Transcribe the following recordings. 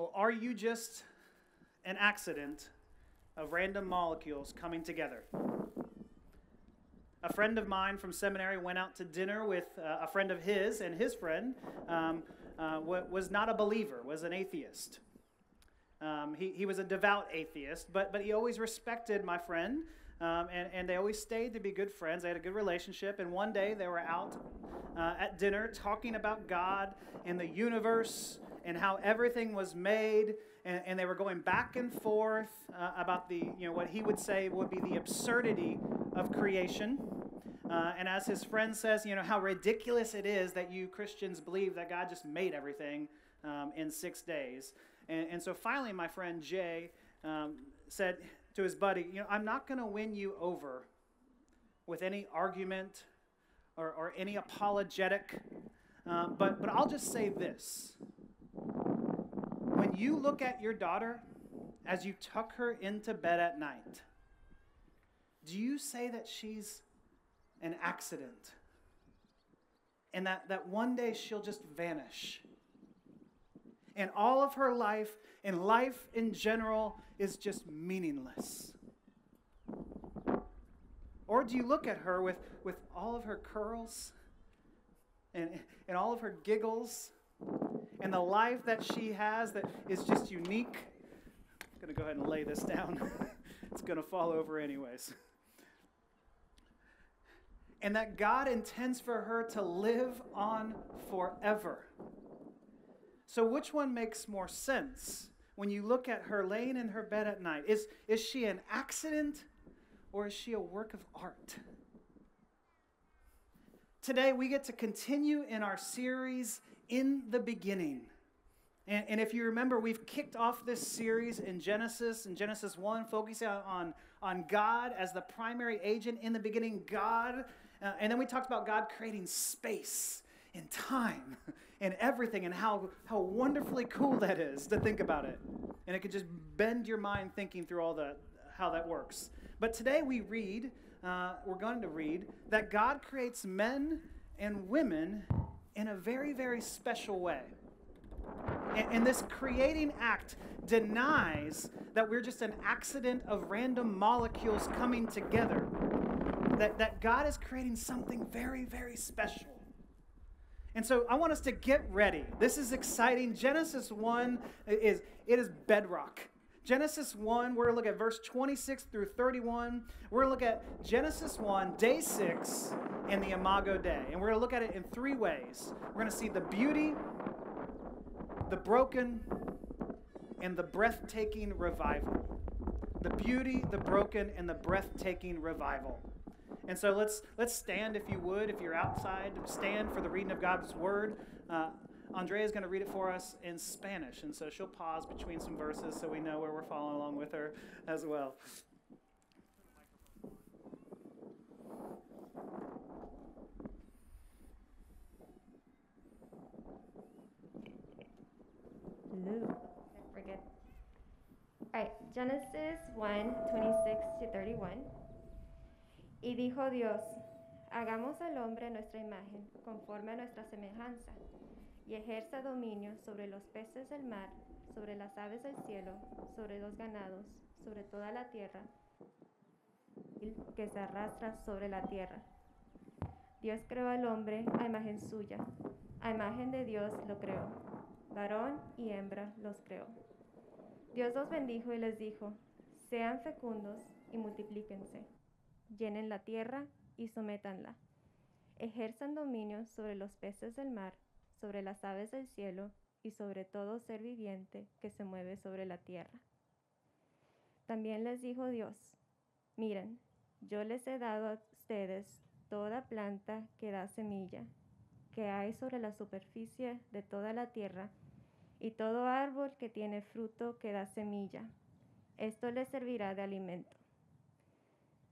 Or are you just an accident of random molecules coming together? A friend of mine from seminary went out to dinner with uh, a friend of his, and his friend um, uh, was not a believer, was an atheist. Um, he, he was a devout atheist, but, but he always respected my friend, um, and, and they always stayed to be good friends. They had a good relationship, and one day they were out uh, at dinner talking about God and the universe and how everything was made, and, and they were going back and forth uh, about the, you know, what he would say would be the absurdity of creation. Uh, and as his friend says, you know, how ridiculous it is that you Christians believe that God just made everything um, in six days. And, and so finally, my friend Jay um, said to his buddy, You know, I'm not going to win you over with any argument or, or any apologetic, um, but, but I'll just say this. When you look at your daughter as you tuck her into bed at night, do you say that she's an accident and that, that one day she'll just vanish? and all of her life and life in general is just meaningless? Or do you look at her with, with all of her curls and, and all of her giggles and the life that she has that is just unique? I'm going to go ahead and lay this down. it's going to fall over, anyways. And that God intends for her to live on forever. So, which one makes more sense when you look at her laying in her bed at night? Is, is she an accident or is she a work of art? Today, we get to continue in our series, In the Beginning. And, and if you remember, we've kicked off this series in Genesis, in Genesis 1, focusing on, on God as the primary agent. In the beginning, God. Uh, and then we talked about God creating space and time and everything and how, how wonderfully cool that is to think about it. And it could just bend your mind thinking through all the how that works. But today we read, uh, we're going to read, that God creates men and women in a very, very special way. And, and this creating act denies that we're just an accident of random molecules coming together. That, that God is creating something very, very special. And so I want us to get ready. This is exciting. Genesis 1 is it is bedrock. Genesis 1, we're going to look at verse 26 through 31. We're going to look at Genesis 1, day 6, and the Imago Dei. And we're going to look at it in three ways. We're going to see the beauty, the broken, and the breathtaking revival. The beauty, the broken, and the breathtaking revival. And so let's let's stand, if you would, if you're outside, stand for the reading of God's word. Uh, Andrea is going to read it for us in Spanish, and so she'll pause between some verses so we know where we're following along with her as well. Hello. We're good. All right, Genesis 1 26 to 31. Y dijo Dios, hagamos al hombre nuestra imagen, conforme a nuestra semejanza, y ejerza dominio sobre los peces del mar, sobre las aves del cielo, sobre los ganados, sobre toda la tierra, que se arrastra sobre la tierra. Dios creó al hombre a imagen suya, a imagen de Dios lo creó, varón y hembra los creó. Dios los bendijo y les dijo, sean fecundos y multiplíquense llenen la tierra y sométanla. Ejerzan dominio sobre los peces del mar, sobre las aves del cielo y sobre todo ser viviente que se mueve sobre la tierra. También les dijo Dios, miren, yo les he dado a ustedes toda planta que da semilla, que hay sobre la superficie de toda la tierra, y todo árbol que tiene fruto que da semilla. Esto les servirá de alimento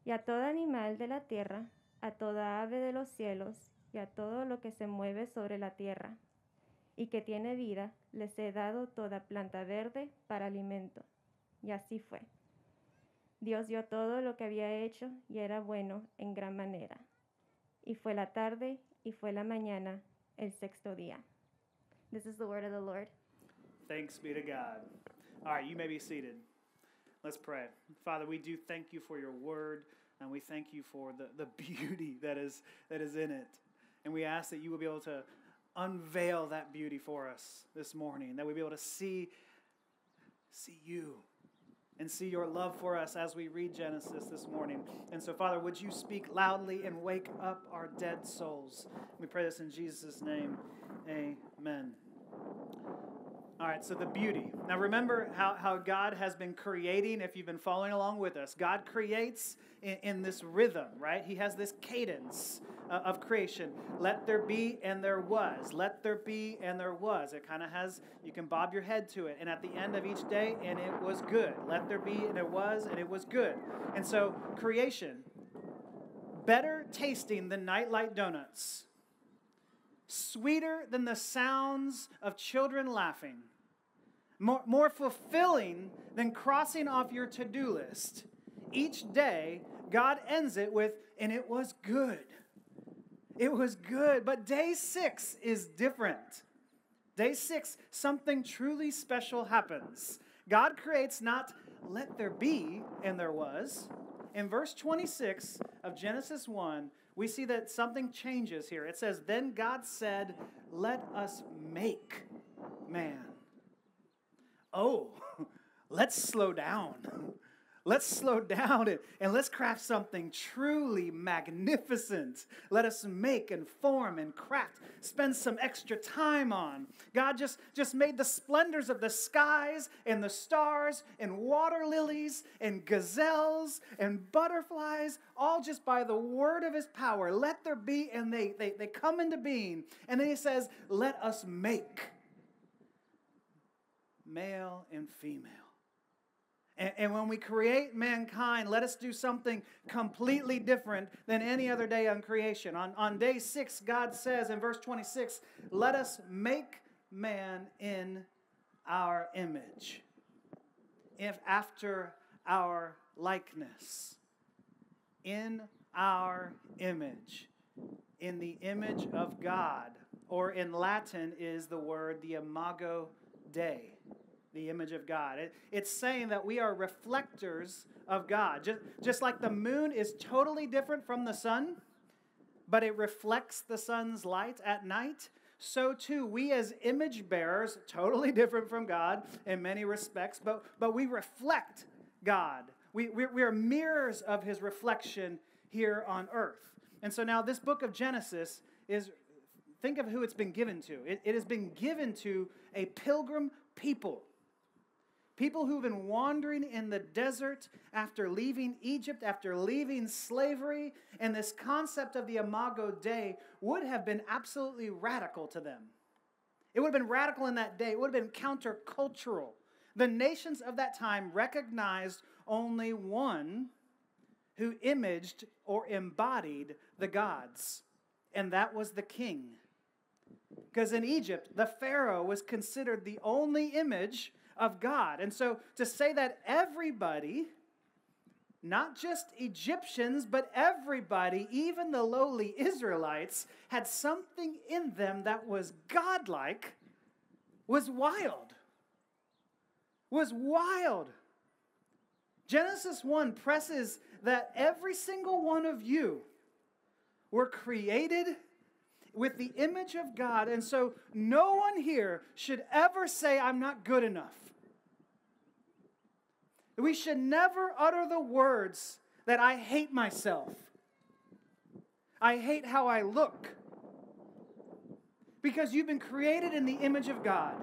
y a todo animal de la tierra, a toda ave de los cielos, y a todo lo que se mueve sobre la tierra, y que tiene vida, les he dado toda planta verde para alimento. Y así fue. Dios dio todo lo que había hecho, y era bueno en gran manera. Y fue la tarde, y fue la mañana, el sexto día. This is the word of the Lord. Thanks be to God. All right, you may be seated. Let's pray. Father, we do thank you for your word, and we thank you for the, the beauty that is, that is in it. And we ask that you will be able to unveil that beauty for us this morning, that we be able to see, see you and see your love for us as we read Genesis this morning. And so, Father, would you speak loudly and wake up our dead souls? We pray this in Jesus' name. Amen. All right, so the beauty. Now remember how, how God has been creating, if you've been following along with us. God creates in, in this rhythm, right? He has this cadence uh, of creation. Let there be and there was. Let there be and there was. It kind of has, you can bob your head to it. And at the end of each day, and it was good. Let there be and it was and it was good. And so creation, better tasting than nightlight donuts sweeter than the sounds of children laughing, more, more fulfilling than crossing off your to do list. Each day, God ends it with, and it was good. It was good. But day six is different. Day six, something truly special happens. God creates not let there be, and there was. In verse 26 of Genesis 1, we see that something changes here. It says, Then God said, Let us make man. Oh, let's slow down. Let's slow down and, and let's craft something truly magnificent. Let us make and form and craft, spend some extra time on. God just, just made the splendors of the skies and the stars and water lilies and gazelles and butterflies, all just by the word of his power. Let there be, and they, they, they come into being. And then he says, Let us make male and female. And, and, when we create mankind, let us do something completely different than any other day on creation. On, on day six, God says in verse 26, let us make man in our image, if after our likeness, in our image, in the image of God, or in Latin is the word the imago Dei the image of God. It, it's saying that we are reflectors of God. Just, just like the moon is totally different from the sun, but it reflects the sun's light at night, so too we as image bearers, totally different from God in many respects, but, but we reflect God. We, we, we are mirrors of his reflection here on earth. And so now this book of Genesis is, think of who it's been given to. It, it has been given to a pilgrim people People who've been wandering in the desert after leaving Egypt, after leaving slavery, and this concept of the Imago Dei would have been absolutely radical to them. It would have been radical in that day, it would have been countercultural. The nations of that time recognized only one who imaged or embodied the gods, and that was the king. Because in Egypt, the Pharaoh was considered the only image of God. And so to say that everybody, not just Egyptians, but everybody, even the lowly Israelites, had something in them that was godlike was wild. Was wild. Genesis 1 presses that every single one of you were created with the image of God. And so no one here should ever say, I'm not good enough. We should never utter the words that I hate myself. I hate how I look. Because you've been created in the image of God.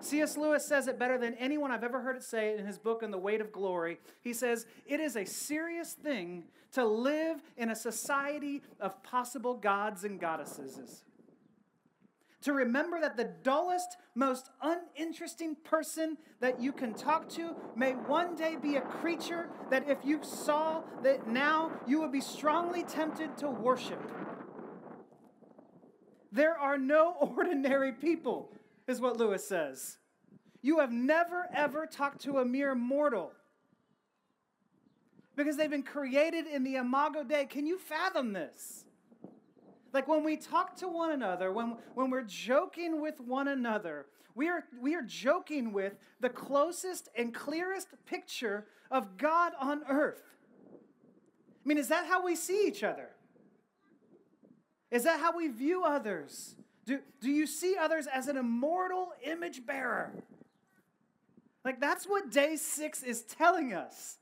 C.S. Lewis says it better than anyone I've ever heard it say in his book, In the Weight of Glory. He says, It is a serious thing to live in a society of possible gods and goddesses to remember that the dullest, most uninteresting person that you can talk to may one day be a creature that if you saw that now you would be strongly tempted to worship. There are no ordinary people, is what Lewis says. You have never ever talked to a mere mortal because they've been created in the Imago Dei. Can you fathom this? Like when we talk to one another, when, when we're joking with one another, we are, we are joking with the closest and clearest picture of God on earth. I mean, is that how we see each other? Is that how we view others? Do, do you see others as an immortal image bearer? Like that's what day six is telling us.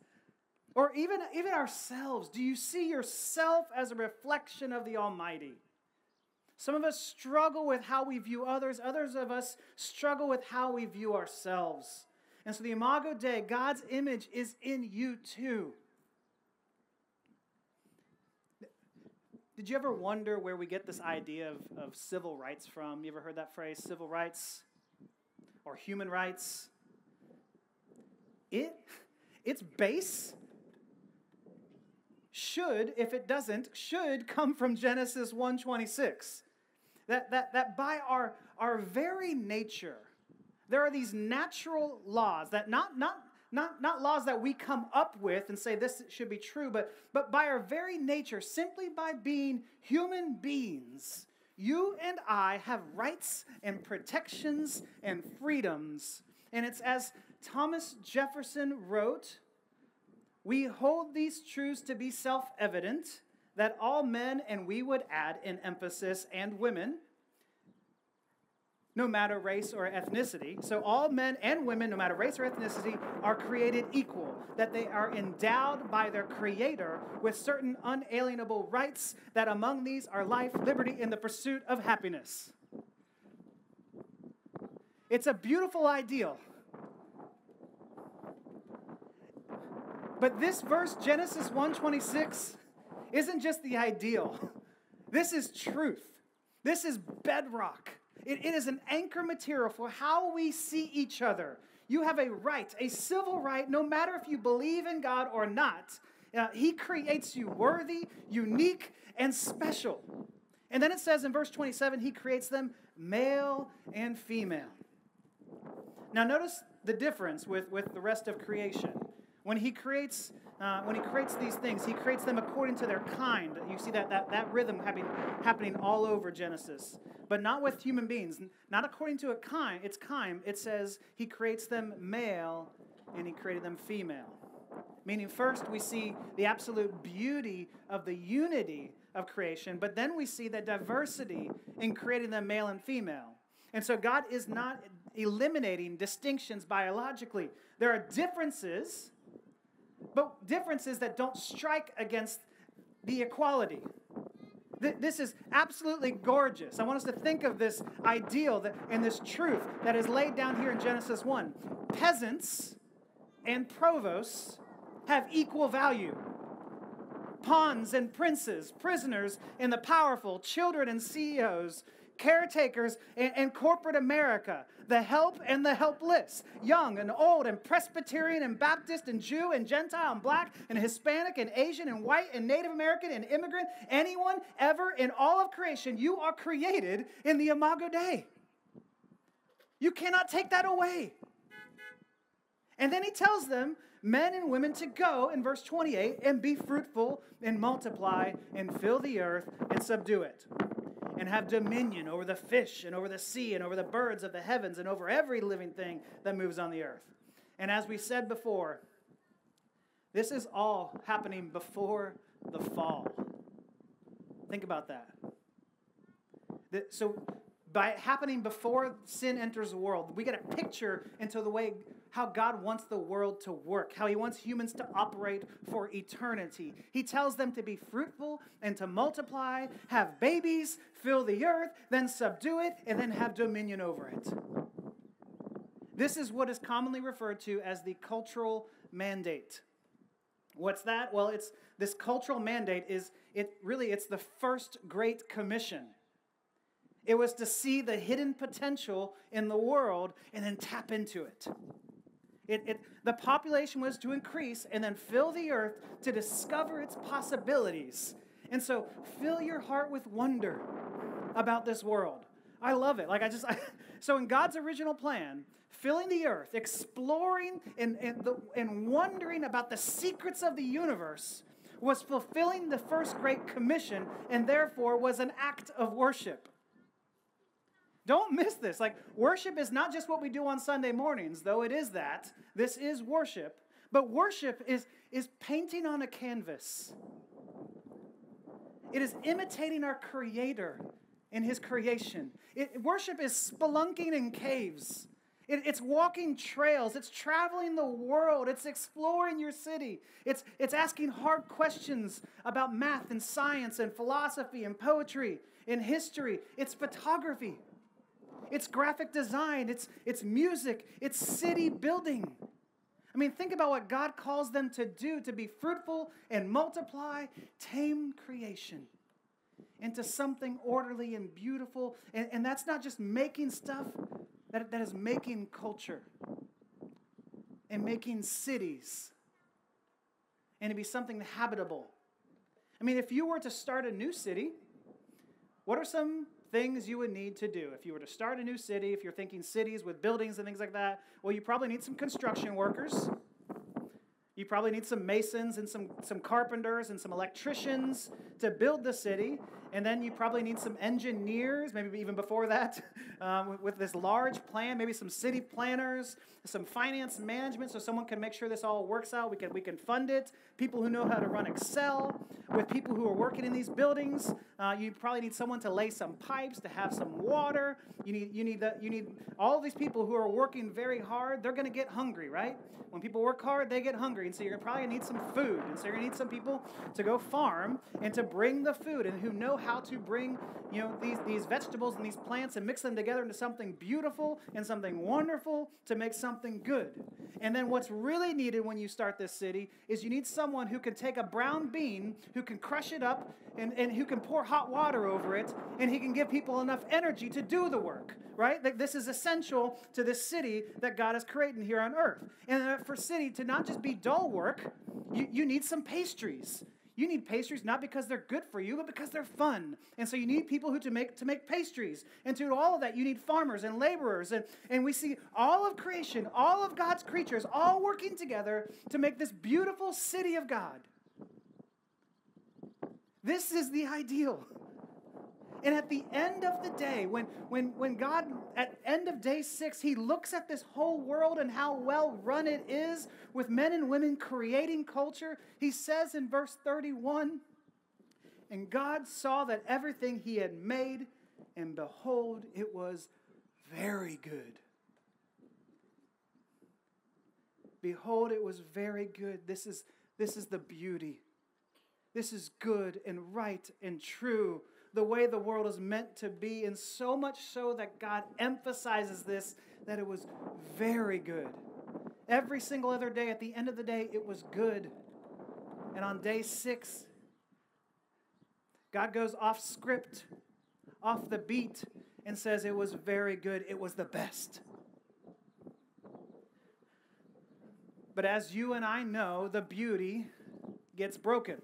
Or even, even ourselves. Do you see yourself as a reflection of the Almighty? Some of us struggle with how we view others, others of us struggle with how we view ourselves. And so the Imago Dei, God's image is in you too. Did you ever wonder where we get this idea of, of civil rights from? You ever heard that phrase, civil rights or human rights? It, its base should, if it doesn't, should come from Genesis 126. That, that, that by our, our very nature, there are these natural laws that not, not, not, not laws that we come up with and say this should be true, but, but by our very nature, simply by being human beings, you and I have rights and protections and freedoms. And it's as Thomas Jefferson wrote We hold these truths to be self evident that all men, and we would add in emphasis, and women, no matter race or ethnicity. So, all men and women, no matter race or ethnicity, are created equal, that they are endowed by their Creator with certain unalienable rights, that among these are life, liberty, and the pursuit of happiness. It's a beautiful ideal. But this verse, Genesis 126, isn't just the ideal. This is truth. This is bedrock. It, it is an anchor material for how we see each other. You have a right, a civil right, no matter if you believe in God or not. Uh, he creates you worthy, unique, and special. And then it says in verse 27 He creates them male and female. Now, notice the difference with, with the rest of creation. When he creates, uh, when he creates these things, he creates them according to their kind. You see that, that, that rhythm happening, happening all over Genesis. But not with human beings. Not according to a kind, its kind. It says he creates them male and he created them female. Meaning, first we see the absolute beauty of the unity of creation, but then we see the diversity in creating them male and female. And so God is not eliminating distinctions biologically. There are differences but differences that don't strike against the equality. This is absolutely gorgeous. I want us to think of this ideal that, and this truth that is laid down here in Genesis 1. Peasants and provosts have equal value. Pawns and princes, prisoners and the powerful, children and CEOs caretakers in, in, corporate America, the help and the helpless, young and old and Presbyterian and Baptist and Jew and Gentile and black and Hispanic and Asian and white and Native American and immigrant, anyone ever in all of creation, you are created in the Imago Dei. You cannot take that away. And then he tells them, men and women, to go in verse 28 and be fruitful and multiply and fill the earth and subdue it and have dominion over the fish and over the sea and over the birds of the heavens and over every living thing that moves on the earth. And as we said before, this is all happening before the fall. Think about that. So, by happening before sin enters the world, we get a picture into the way how God wants the world to work, how He wants humans to operate for eternity. He tells them to be fruitful and to multiply, have babies, fill the earth, then subdue it, and then have dominion over it. This is what is commonly referred to as the cultural mandate. What's that? Well, it's this cultural mandate is it really it's the first great commission. It was to see the hidden potential in the world and then tap into it. It, it, the population was to increase and then fill the earth to discover its possibilities. And so fill your heart with wonder about this world. I love it. Like I just I, so in God's original plan, filling the earth, exploring and, and, the, and wondering about the secrets of the universe was fulfilling the first great commission and therefore was an act of worship. Don't miss this. Like, worship is not just what we do on Sunday mornings, though it is that. This is worship. But worship is, is painting on a canvas, it is imitating our Creator in His creation. It, worship is spelunking in caves. It, it's walking trails. It's traveling the world. It's exploring your city. It's, it's asking hard questions about math and science and philosophy and poetry and history. It's photography. It's graphic design. It's, it's music. It's city building. I mean, think about what God calls them to do to be fruitful and multiply, tame creation into something orderly and beautiful. And, and that's not just making stuff, that, that is making culture and making cities and to be something habitable. I mean, if you were to start a new city, what are some things you would need to do if you were to start a new city, if you're thinking cities with buildings and things like that? Well, you probably need some construction workers. You probably need some masons and some, some carpenters and some electricians to build the city. And then you probably need some engineers, maybe even before that, um, with, this large plan, maybe some city planners, some finance management so someone can make sure this all works out. We can, we can fund it. People who know how to run Excel. With people who are working in these buildings, uh, you probably need someone to lay some pipes, to have some water. You need, you need, the, you need all these people who are working very hard. They're going to get hungry, right? When people work hard, they get hungry. And so you're probably going to need some food. And so you're going to need some people to go farm and to bring the food and who know how to bring, you know, these, these vegetables and these plants and mix them together into something beautiful and something wonderful to make something good. And then what's really needed when you start this city is you need someone who can take a brown bean, who can crush it up, and, and who can pour hot water over it, and he can give people enough energy to do the work, right? Like this is essential to this city that God is creating here on earth. And uh, for city to not just be dull work, you, you need some pastries. You need pastries not because they're good for you, but because they're fun. And so you need people who to make to make pastries. And to all of that, you need farmers and laborers. And, and we see all of creation, all of God's creatures, all working together to make this beautiful city of God. This is the ideal. And at the end of the day, when, when, when God, at end of day six, he looks at this whole world and how well run it is with men and women creating culture, he says in verse 31 And God saw that everything he had made, and behold, it was very good. Behold, it was very good. This is, this is the beauty. This is good and right and true the way the world is meant to be, and so much so that God emphasizes this that it was very good. Every single other day, at the end of the day, it was good. And on day six, God goes off script, off the beat, and says it was very good. It was the best. But as you and I know, the beauty gets broken.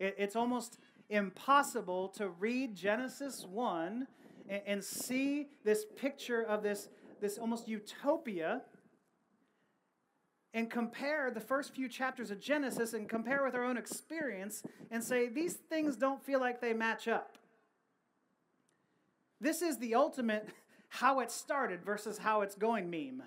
It, it's almost impossible to read Genesis 1 and, and see this picture of this, this almost utopia and compare the first few chapters of Genesis and compare with our own experience and say, these things don't feel like they match up. This is the ultimate how it started versus how it's going meme.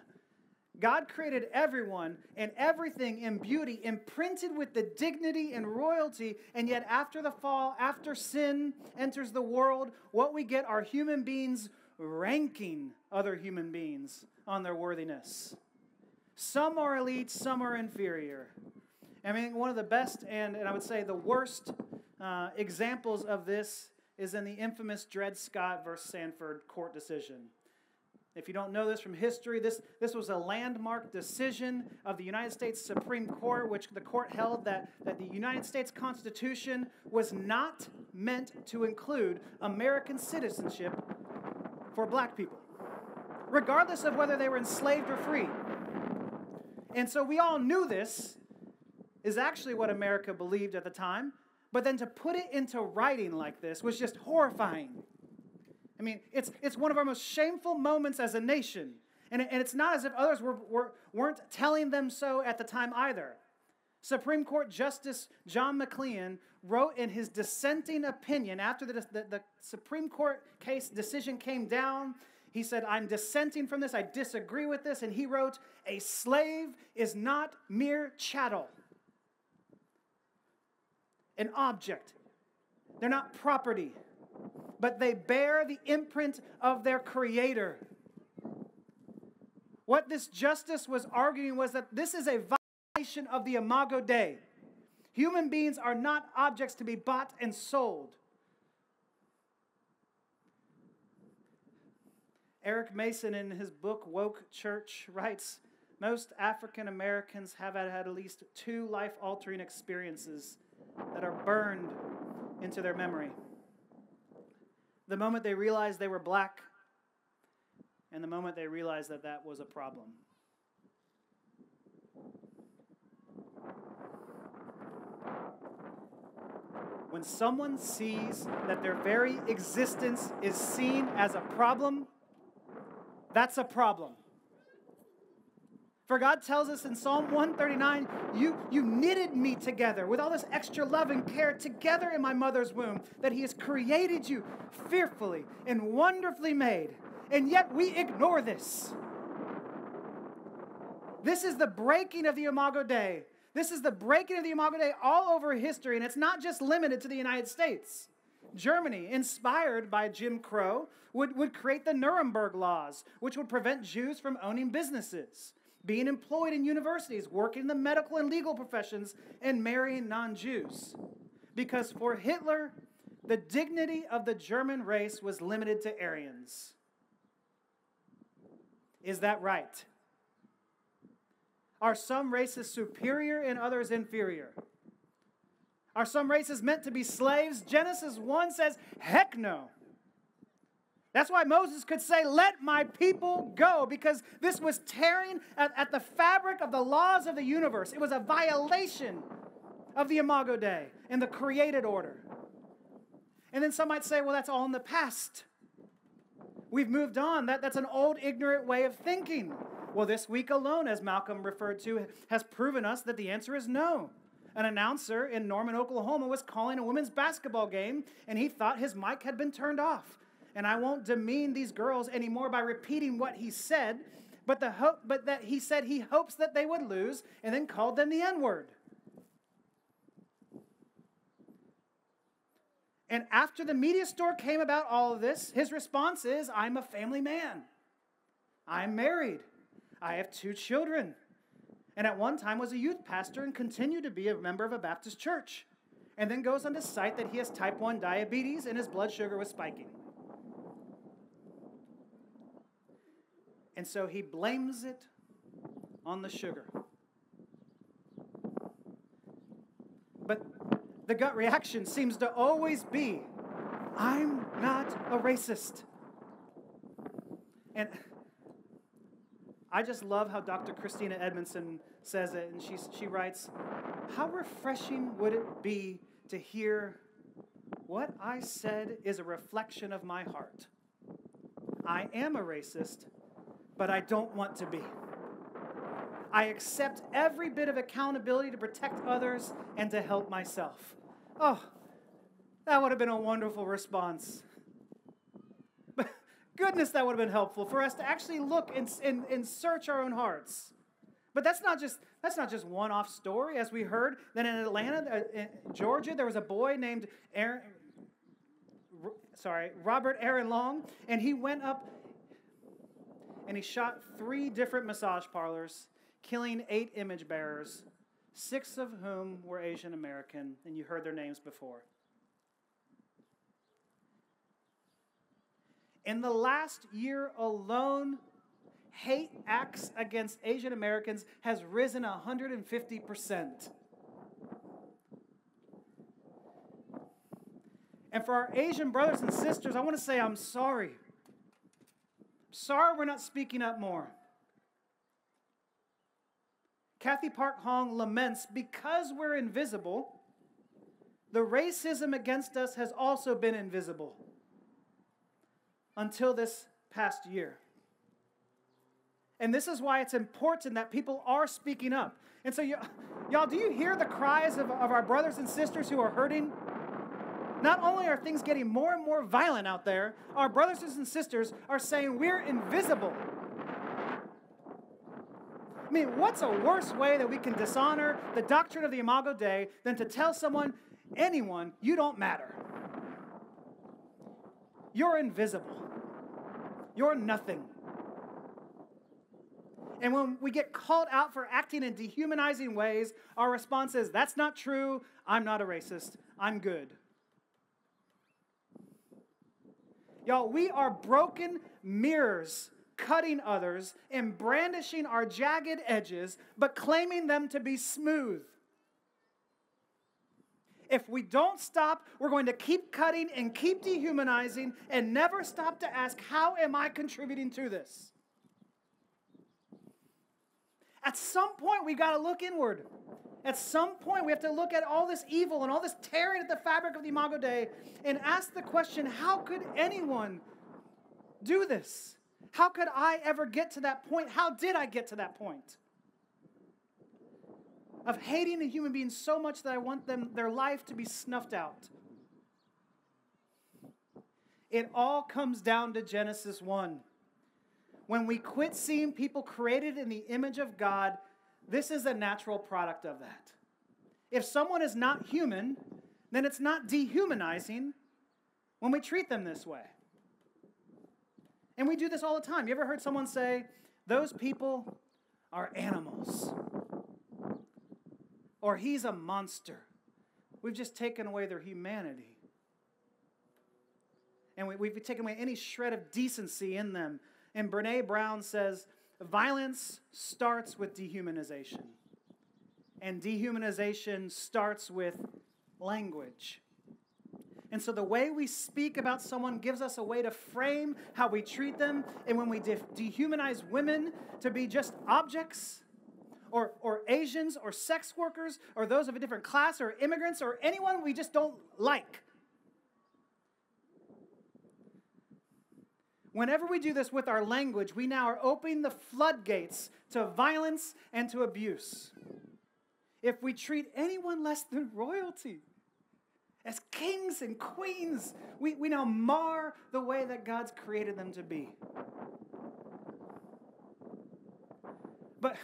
God created everyone and everything in beauty, imprinted with the dignity and royalty. And yet, after the fall, after sin enters the world, what we get are human beings ranking other human beings on their worthiness. Some are elite, some are inferior. I mean, one of the best and, and I would say the worst uh, examples of this is in the infamous Dred Scott versus Sandford court decision. If you don't know this from history, this, this was a landmark decision of the United States Supreme Court, which the court held that, that the United States Constitution was not meant to include American citizenship for black people, regardless of whether they were enslaved or free. And so we all knew this is actually what America believed at the time, but then to put it into writing like this was just horrifying. I mean, it's, it's one of our most shameful moments as a nation. And, and it's not as if others were, were, weren't telling them so at the time either. Supreme Court Justice John McLean wrote in his dissenting opinion after the, the, the, Supreme Court case decision came down. He said, I'm dissenting from this, I disagree with this. And he wrote, A slave is not mere chattel, an object. They're not property, but they bear the imprint of their creator. What this justice was arguing was that this is a violation of the Imago Dei. Human beings are not objects to be bought and sold. Eric Mason, in his book Woke Church, writes Most African Americans have had at least two life altering experiences that are burned into their memory. The moment they realized they were black, and the moment they realized that that was a problem. When someone sees that their very existence is seen as a problem, that's a problem. For God tells us in Psalm 139, you, you knitted me together with all this extra love and care together in my mother's womb, that He has created you fearfully and wonderfully made. And yet we ignore this. This is the breaking of the Imago Dei. This is the breaking of the Imago Dei all over history, and it's not just limited to the United States. Germany, inspired by Jim Crow, would, would create the Nuremberg laws, which would prevent Jews from owning businesses being employed in universities, working in the medical and legal professions, and marrying non Jews. Because for Hitler, the dignity of the German race was limited to Aryans. Is that right? Are some races superior and others inferior? Are some races meant to be slaves? Genesis 1 says, heck no. That's why Moses could say, Let my people go, because this was tearing at, at, the fabric of the laws of the universe. It was a violation of the Imago Dei and the created order. And then some might say, Well, that's all in the past. We've moved on. That, that's an old, ignorant way of thinking. Well, this week alone, as Malcolm referred to, has proven us that the answer is no. An announcer in Norman, Oklahoma was calling a women's basketball game, and he thought his mic had been turned off and I won't demean these girls anymore by repeating what he said, but, the hope, but that he said he hopes that they would lose and then called them the N word. And after the media store came about all of this, his response is I'm a family man. I'm married. I have two children. And at one time was a youth pastor and continued to be a member of a Baptist church. And then goes on to cite that he has type 1 diabetes and his blood sugar was spiking. And so he blames it on the sugar. But the gut reaction seems to always be I'm not a racist. And I just love how Dr. Christina Edmondson says it, and she, she writes How refreshing would it be to hear what I said is a reflection of my heart? I am a racist, but I don't want to be. I accept every bit of accountability to protect others and to help myself. Oh, that would have been a wonderful response. Goodness, that would have been helpful for us to actually look and, and, and search our own hearts. But that's not just that's not just one-off story. As we heard, that in Atlanta, uh, in Georgia, there was a boy named Aaron, sorry, Robert Aaron Long, and he went up and he shot three different massage parlors, killing eight image bearers, six of whom were Asian American, and you heard their names before. In the last year alone, hate acts against Asian Americans has risen 150%. And for our Asian brothers and sisters, I want to say I'm sorry. Sorry we're not speaking up more. Cathy Park Hong laments because we're invisible, the racism against us has also been invisible until this past year. And this is why it's important that people are speaking up. And so, y'all, do you hear the cries of, of our brothers and sisters who are hurting? Not only are things getting more and more violent out there, our brothers and sisters are saying we're invisible. I mean, what's a worse way that we can dishonor the doctrine of the Imago Dei than to tell someone, anyone, you don't matter? You're invisible. You're nothing. And when we get called out for acting in dehumanizing ways, our response is, That's not true. I'm not a racist. I'm good. Y'all, we are broken mirrors cutting others and brandishing our jagged edges, but claiming them to be smooth. If we don't stop, we're going to keep cutting and keep dehumanizing and never stop to ask, How am I contributing to this? At some point, we got to look inward. At some point, we have to look at all this evil and all this tearing at the fabric of the Imago Dei and ask the question how could anyone do this? How could I ever get to that point? How did I get to that point? Of hating a human being so much that I want them, their life to be snuffed out. It all comes down to Genesis 1. When we quit seeing people created in the image of God, this is a natural product of that. If someone is not human, then it's not dehumanizing when we treat them this way. And we do this all the time. You ever heard someone say, those people are animals? Or he's a monster. We've just taken away their humanity. And we, have taken away any shred of decency in them. And Brene Brown says violence starts with dehumanization, and dehumanization starts with language. And so the way we speak about someone gives us a way to frame how we treat them. And when we de- dehumanize women to be just objects, or, or Asians, or sex workers, or those of a different class, or immigrants, or anyone we just don't like, Whenever we do this with our language, we now are opening the floodgates to violence and to abuse. If we treat anyone less than royalty, as kings and queens, we, we now mar the way that God's created them to be. But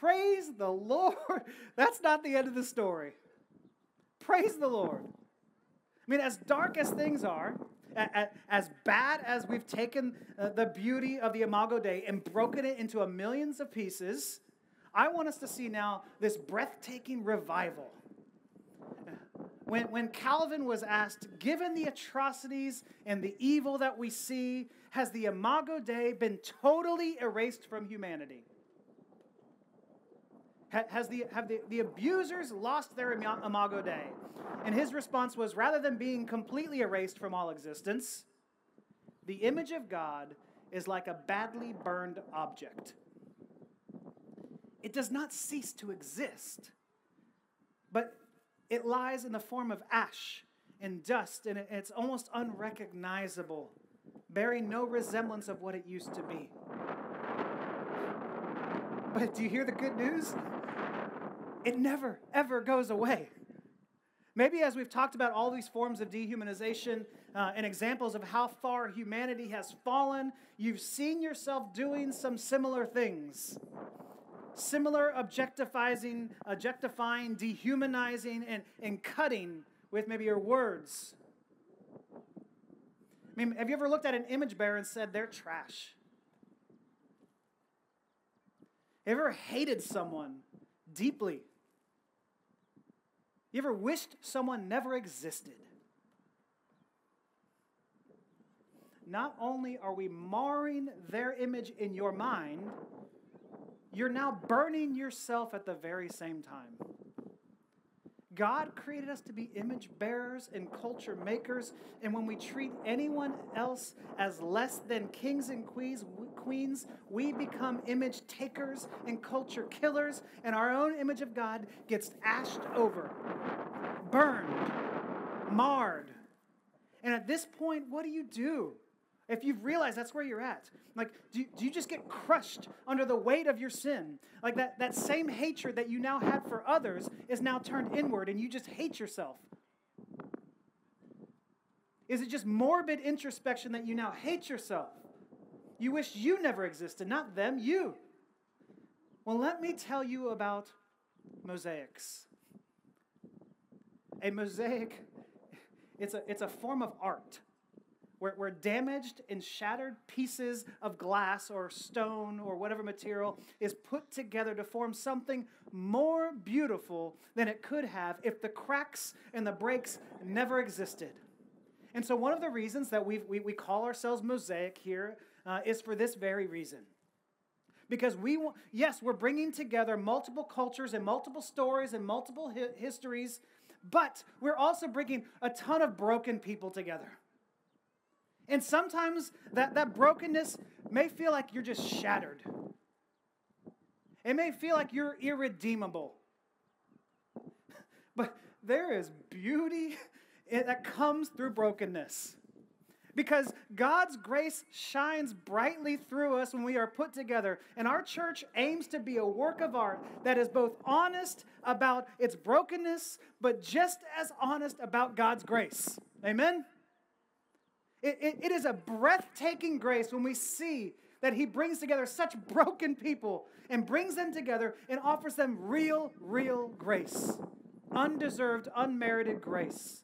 praise the Lord, that's not the end of the story. Praise the Lord. I mean, as dark as things are, as bad as we've taken uh, the beauty of the Imago Dei and broken it into a millions of pieces, I want us to see now this breathtaking revival. When, when Calvin was asked, given the atrocities and the evil that we see, has the Imago Dei been totally erased from humanity? Has the, have the, the abusers lost their imago Dei? And his response was rather than being completely erased from all existence, the image of God is like a badly burned object. It does not cease to exist, but it lies in the form of ash and dust, and it's almost unrecognizable, bearing no resemblance of what it used to be. But do you hear the good news? It never, ever goes away. Maybe as we've talked about all these forms of dehumanization uh, and examples of how far humanity has fallen, you've seen yourself doing some similar things. Similar objectifying, objectifying, dehumanizing, and, and cutting with maybe your words. I mean, have you ever looked at an image bearer and said they're trash? Ever hated someone deeply? You ever wished someone never existed? Not only are we marring their image in your mind, you're now burning yourself at the very same time. God created us to be image bearers and culture makers, and when we treat anyone else as less than kings and queens, we become image takers and culture killers, and our own image of God gets ashed over, burned, marred. And at this point, what do you do? If you've realized that's where you're at, like, do you, do you just get crushed under the weight of your sin? Like that, that same hatred that you now had for others is now turned inward and you just hate yourself? Is it just morbid introspection that you now hate yourself? You wish you never existed, not them, you. Well, let me tell you about mosaics. A mosaic, it's a, it's a form of art where, where damaged and shattered pieces of glass or stone or whatever material is put together to form something more beautiful than it could have if the cracks and the breaks never existed. And so, one of the reasons that we we, we call ourselves Mosaic here uh, is for this very reason. Because we, yes, we're bringing together multiple cultures and multiple stories and multiple hi- histories, but we're also bringing a ton of broken people together. And sometimes that, that brokenness may feel like you're just shattered. It may feel like you're irredeemable. But there is beauty that comes through brokenness. Because God's grace shines brightly through us when we are put together. And our church aims to be a work of art that is both honest about its brokenness, but just as honest about God's grace. Amen? It, it, it is a breathtaking grace when we see that He brings together such broken people and brings them together and offers them real, real grace. Undeserved, unmerited grace.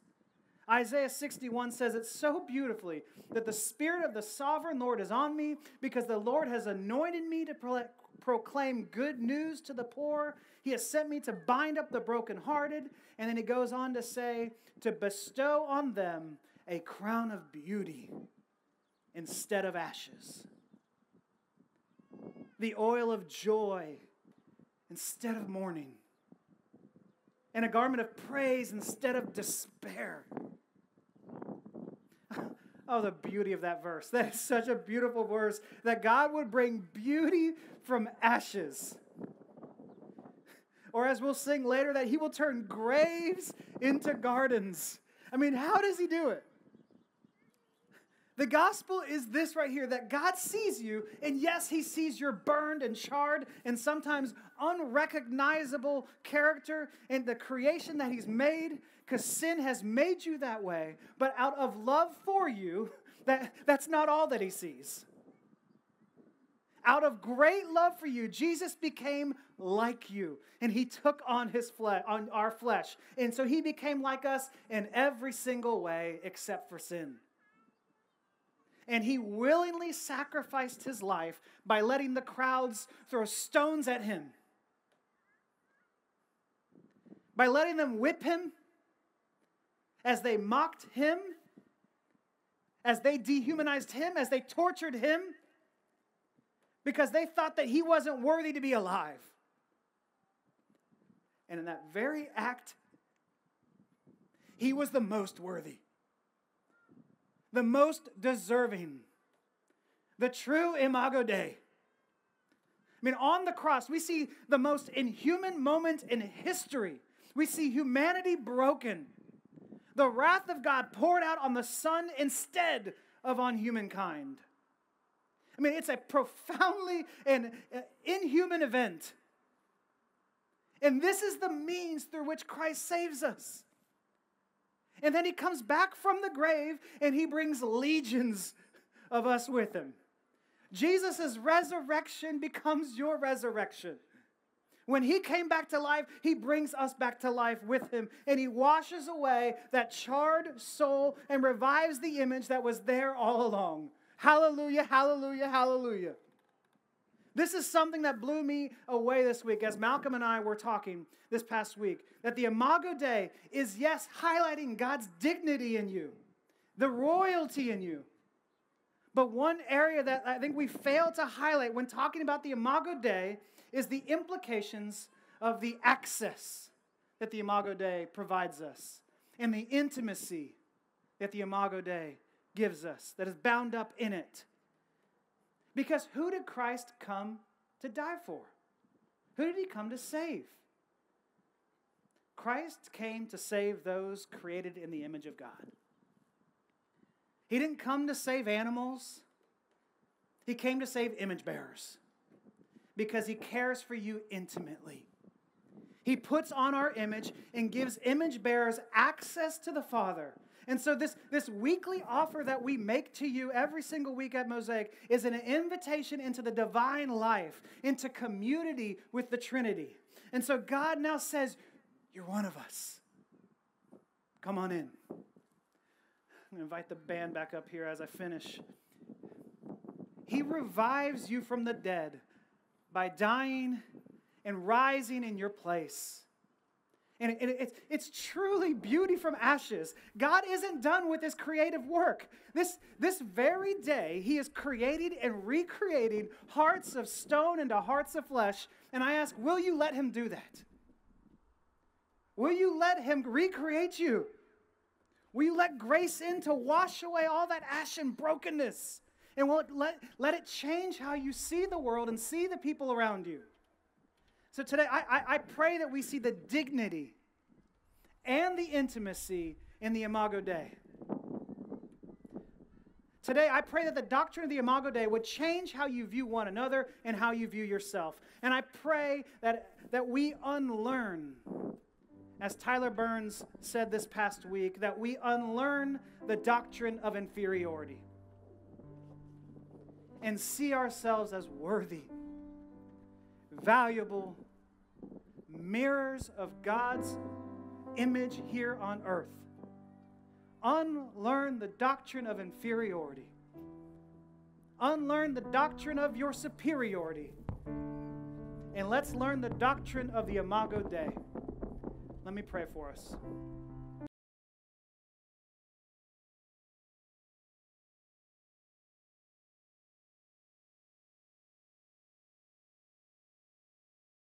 Isaiah 61 says it so beautifully that the Spirit of the sovereign Lord is on me because the Lord has anointed me to pro- proclaim good news to the poor. He has sent me to bind up the brokenhearted. And then he goes on to say, to bestow on them a crown of beauty instead of ashes, the oil of joy instead of mourning, and a garment of praise instead of despair. Oh, the beauty of that verse. That is such a beautiful verse that God would bring beauty from ashes. Or as we'll sing later, that He will turn graves into gardens. I mean, how does He do it? The gospel is this right here that God sees you, and yes, He sees your burned and charred and sometimes unrecognizable character and the creation that He's made, because sin has made you that way. But out of love for you, that, that's not all that He sees. Out of great love for you, Jesus became like you, and He took on His flesh, on our flesh, and so He became like us in every single way except for sin and he willingly sacrificed his life by letting the crowds throw stones at him, by letting them whip him as they mocked him, as they dehumanized him, as they tortured him, because they thought that he wasn't worthy to be alive. And in that very act, he was the most worthy the most deserving, the true Imago Dei. I mean, on the cross, we see the most inhuman moment in history. We see humanity broken, the wrath of God poured out on the Son instead of on humankind. I mean, it's a profoundly and uh, inhuman event. And this is the means through which Christ saves us. And then he comes back from the grave and he brings legions of us with him. Jesus' resurrection becomes your resurrection. When he came back to life, he brings us back to life with him and he washes away that charred soul and revives the image that was there all along. Hallelujah, hallelujah, hallelujah. This is something that blew me away this week as Malcolm and I were talking this past week. That the Imago Dei is, yes, highlighting God's dignity in you, the royalty in you. But one area that I think we fail to highlight when talking about the Imago Dei is the implications of the access that the Imago Dei provides us and the intimacy that the Imago Dei gives us that is bound up in it. Because who did Christ come to die for? Who did he come to save? Christ came to save those created in the image of God. He didn't come to save animals, He came to save image bearers because He cares for you intimately. He puts on our image and gives image bearers access to the Father. And so, this, this weekly offer that we make to you every single week at Mosaic is an invitation into the divine life, into community with the Trinity. And so, God now says, You're one of us. Come on in. I'm going to invite the band back up here as I finish. He revives you from the dead by dying and rising in your place. And it's, it's truly beauty from ashes. God isn't done with his creative work. This, this very day, he is creating and recreating hearts of stone into hearts of flesh. And I ask, will you let him do that? Will you let him recreate you? Will you let grace in to wash away all that ash and brokenness? And it let, let it change how you see the world and see the people around you? So today, I, I, I pray that we see the dignity and the intimacy in the Imago Dei. Today, I pray that the doctrine of the Imago Dei would change how you view one another and how you view yourself. And I pray that, that we unlearn, as Tyler Burns said this past week, that we unlearn the doctrine of inferiority and see ourselves as worthy valuable mirrors of God's image here on earth. Unlearn the doctrine of inferiority. Unlearn the doctrine of your superiority. And let's learn the doctrine of the Imago Dei. Let me pray for us.